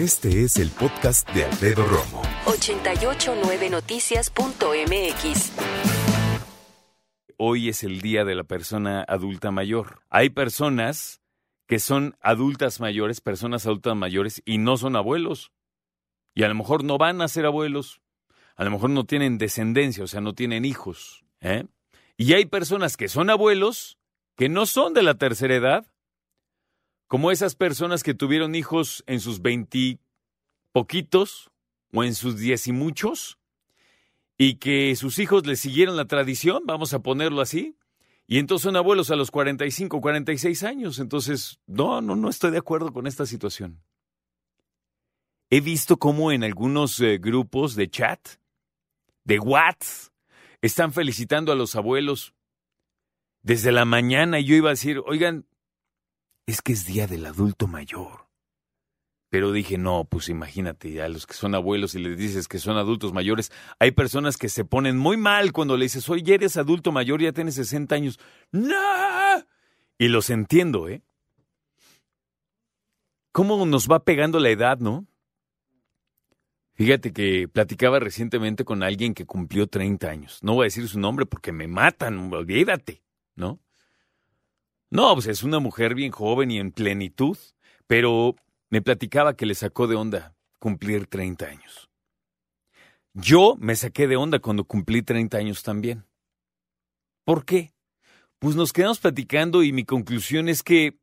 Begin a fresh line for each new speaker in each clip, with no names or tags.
Este es el podcast de Alfredo Romo.
889noticias.mx.
Hoy es el día de la persona adulta mayor. Hay personas que son adultas mayores, personas adultas mayores, y no son abuelos. Y a lo mejor no van a ser abuelos. A lo mejor no tienen descendencia, o sea, no tienen hijos. ¿eh? Y hay personas que son abuelos que no son de la tercera edad, como esas personas que tuvieron hijos en sus veinti poquitos o en sus diez y muchos, y que sus hijos le siguieron la tradición, vamos a ponerlo así, y entonces son abuelos a los 45, 46 años. Entonces, no, no, no estoy de acuerdo con esta situación. He visto cómo en algunos eh, grupos de chat, de WhatsApp, están felicitando a los abuelos desde la mañana y yo iba a decir, oigan, es que es día del adulto mayor. Pero dije, no, pues imagínate, a los que son abuelos y les dices que son adultos mayores, hay personas que se ponen muy mal cuando le dices, oye, eres adulto mayor, ya tienes 60 años. ¡No! Y los entiendo, ¿eh? ¿Cómo nos va pegando la edad, no? Fíjate que platicaba recientemente con alguien que cumplió 30 años. No voy a decir su nombre porque me matan, olvídate, ¿no? No, pues es una mujer bien joven y en plenitud, pero me platicaba que le sacó de onda cumplir 30 años. Yo me saqué de onda cuando cumplí 30 años también. ¿Por qué? Pues nos quedamos platicando y mi conclusión es que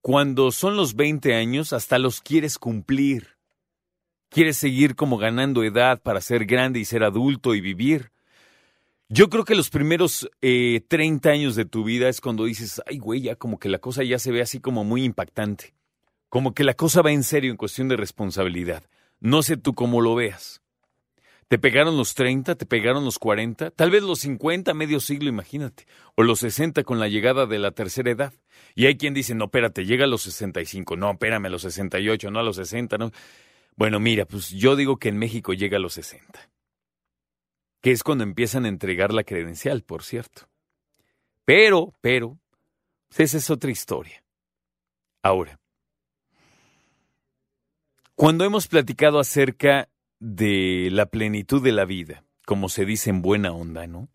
cuando son los 20 años hasta los quieres cumplir. Quieres seguir como ganando edad para ser grande y ser adulto y vivir. Yo creo que los primeros eh, 30 años de tu vida es cuando dices, ay güey, ya como que la cosa ya se ve así como muy impactante. Como que la cosa va en serio en cuestión de responsabilidad. No sé tú cómo lo veas. ¿Te pegaron los 30? ¿Te pegaron los 40? Tal vez los 50, medio siglo, imagínate. O los 60 con la llegada de la tercera edad. Y hay quien dice, no, espérate, llega a los 65. No, espérame, a los 68, no a los 60, no. Bueno, mira, pues yo digo que en México llega a los 60. Que es cuando empiezan a entregar la credencial, por cierto. Pero, pero, pues esa es otra historia. Ahora, cuando hemos platicado acerca de la plenitud de la vida, como se dice en buena onda, ¿no?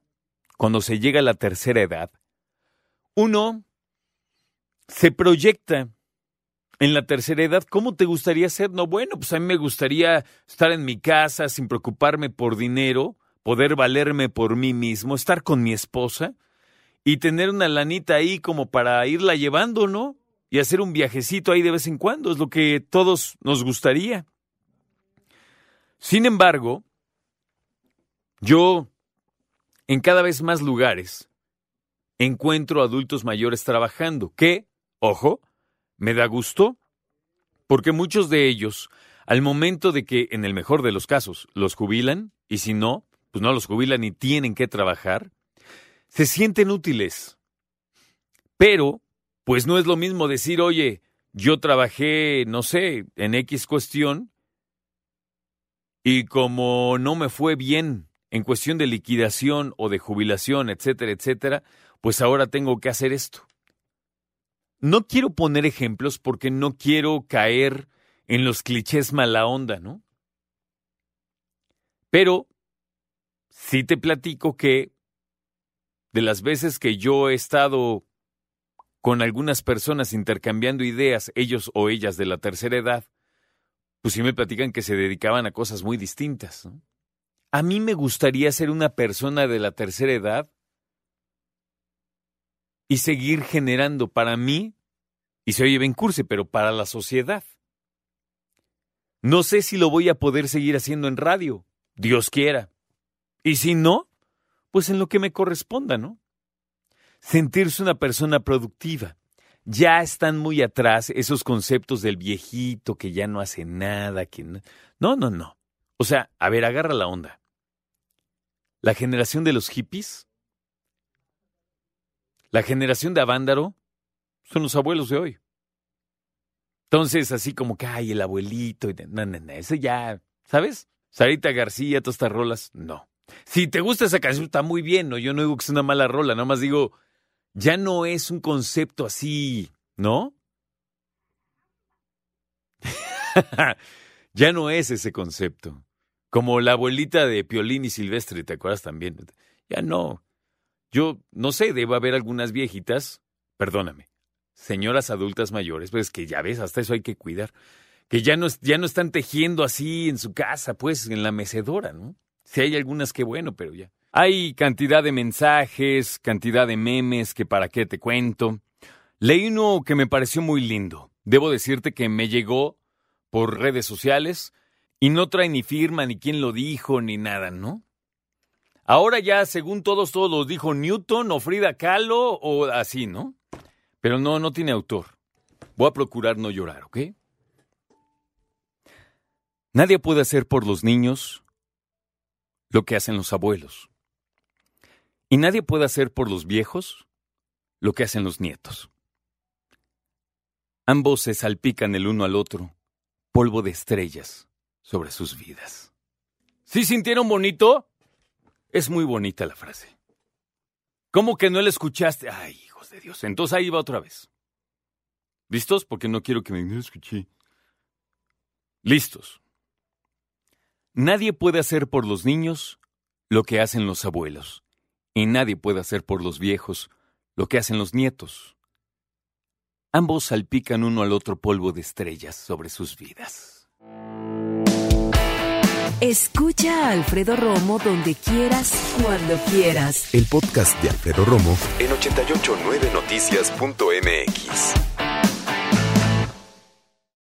Cuando se llega a la tercera edad, uno se proyecta en la tercera edad, ¿cómo te gustaría ser? No, bueno, pues a mí me gustaría estar en mi casa sin preocuparme por dinero, poder valerme por mí mismo, estar con mi esposa y tener una lanita ahí como para irla llevando, ¿no? y hacer un viajecito ahí de vez en cuando, es lo que todos nos gustaría. Sin embargo, yo en cada vez más lugares encuentro adultos mayores trabajando, que, ojo, me da gusto, porque muchos de ellos, al momento de que, en el mejor de los casos, los jubilan, y si no, pues no los jubilan y tienen que trabajar, se sienten útiles. Pero pues no es lo mismo decir, oye, yo trabajé, no sé, en X cuestión y como no me fue bien en cuestión de liquidación o de jubilación, etcétera, etcétera, pues ahora tengo que hacer esto. No quiero poner ejemplos porque no quiero caer en los clichés mala onda, ¿no? Pero sí te platico que de las veces que yo he estado con algunas personas intercambiando ideas, ellos o ellas de la tercera edad, pues sí me platican que se dedicaban a cosas muy distintas. A mí me gustaría ser una persona de la tercera edad y seguir generando para mí, y se oye bien curse, pero para la sociedad. No sé si lo voy a poder seguir haciendo en radio, Dios quiera. Y si no, pues en lo que me corresponda, ¿no? sentirse una persona productiva. Ya están muy atrás esos conceptos del viejito que ya no hace nada, que no... No, no, no. O sea, a ver, agarra la onda. La generación de los hippies, la generación de Avándaro, son los abuelos de hoy. Entonces, así como que, ay, el abuelito, no, no, no, eso ya, ¿sabes? Sarita García, todas estas rolas, no. Si te gusta esa canción, está muy bien, ¿no? Yo no digo que es una mala rola, nada más digo, ya no es un concepto así, ¿no? Ya no es ese concepto. Como la abuelita de Piolín y Silvestre, ¿te acuerdas también? Ya no. Yo no sé, debe haber algunas viejitas, perdóname, señoras adultas mayores, pues que ya ves, hasta eso hay que cuidar, que ya no, ya no están tejiendo así en su casa, pues en la mecedora, ¿no? Si hay algunas que bueno, pero ya. Hay cantidad de mensajes, cantidad de memes que para qué te cuento. Leí uno que me pareció muy lindo. Debo decirte que me llegó por redes sociales y no trae ni firma, ni quién lo dijo, ni nada, ¿no? Ahora ya, según todos, todos dijo Newton o Frida Kahlo o así, ¿no? Pero no, no tiene autor. Voy a procurar no llorar, ¿ok? Nadie puede hacer por los niños lo que hacen los abuelos. Y nadie puede hacer por los viejos lo que hacen los nietos. Ambos se salpican el uno al otro, polvo de estrellas sobre sus vidas. ¿Sí sintieron bonito? Es muy bonita la frase. ¿Cómo que no la escuchaste? Ay, hijos de Dios. Entonces ahí va otra vez. ¿Listos? Porque no quiero que me escuché. Listos. Nadie puede hacer por los niños lo que hacen los abuelos y nadie puede hacer por los viejos lo que hacen los nietos. Ambos salpican uno al otro polvo de estrellas sobre sus vidas.
Escucha a Alfredo Romo donde quieras, cuando quieras.
El podcast de Alfredo Romo en 889noticias.mx.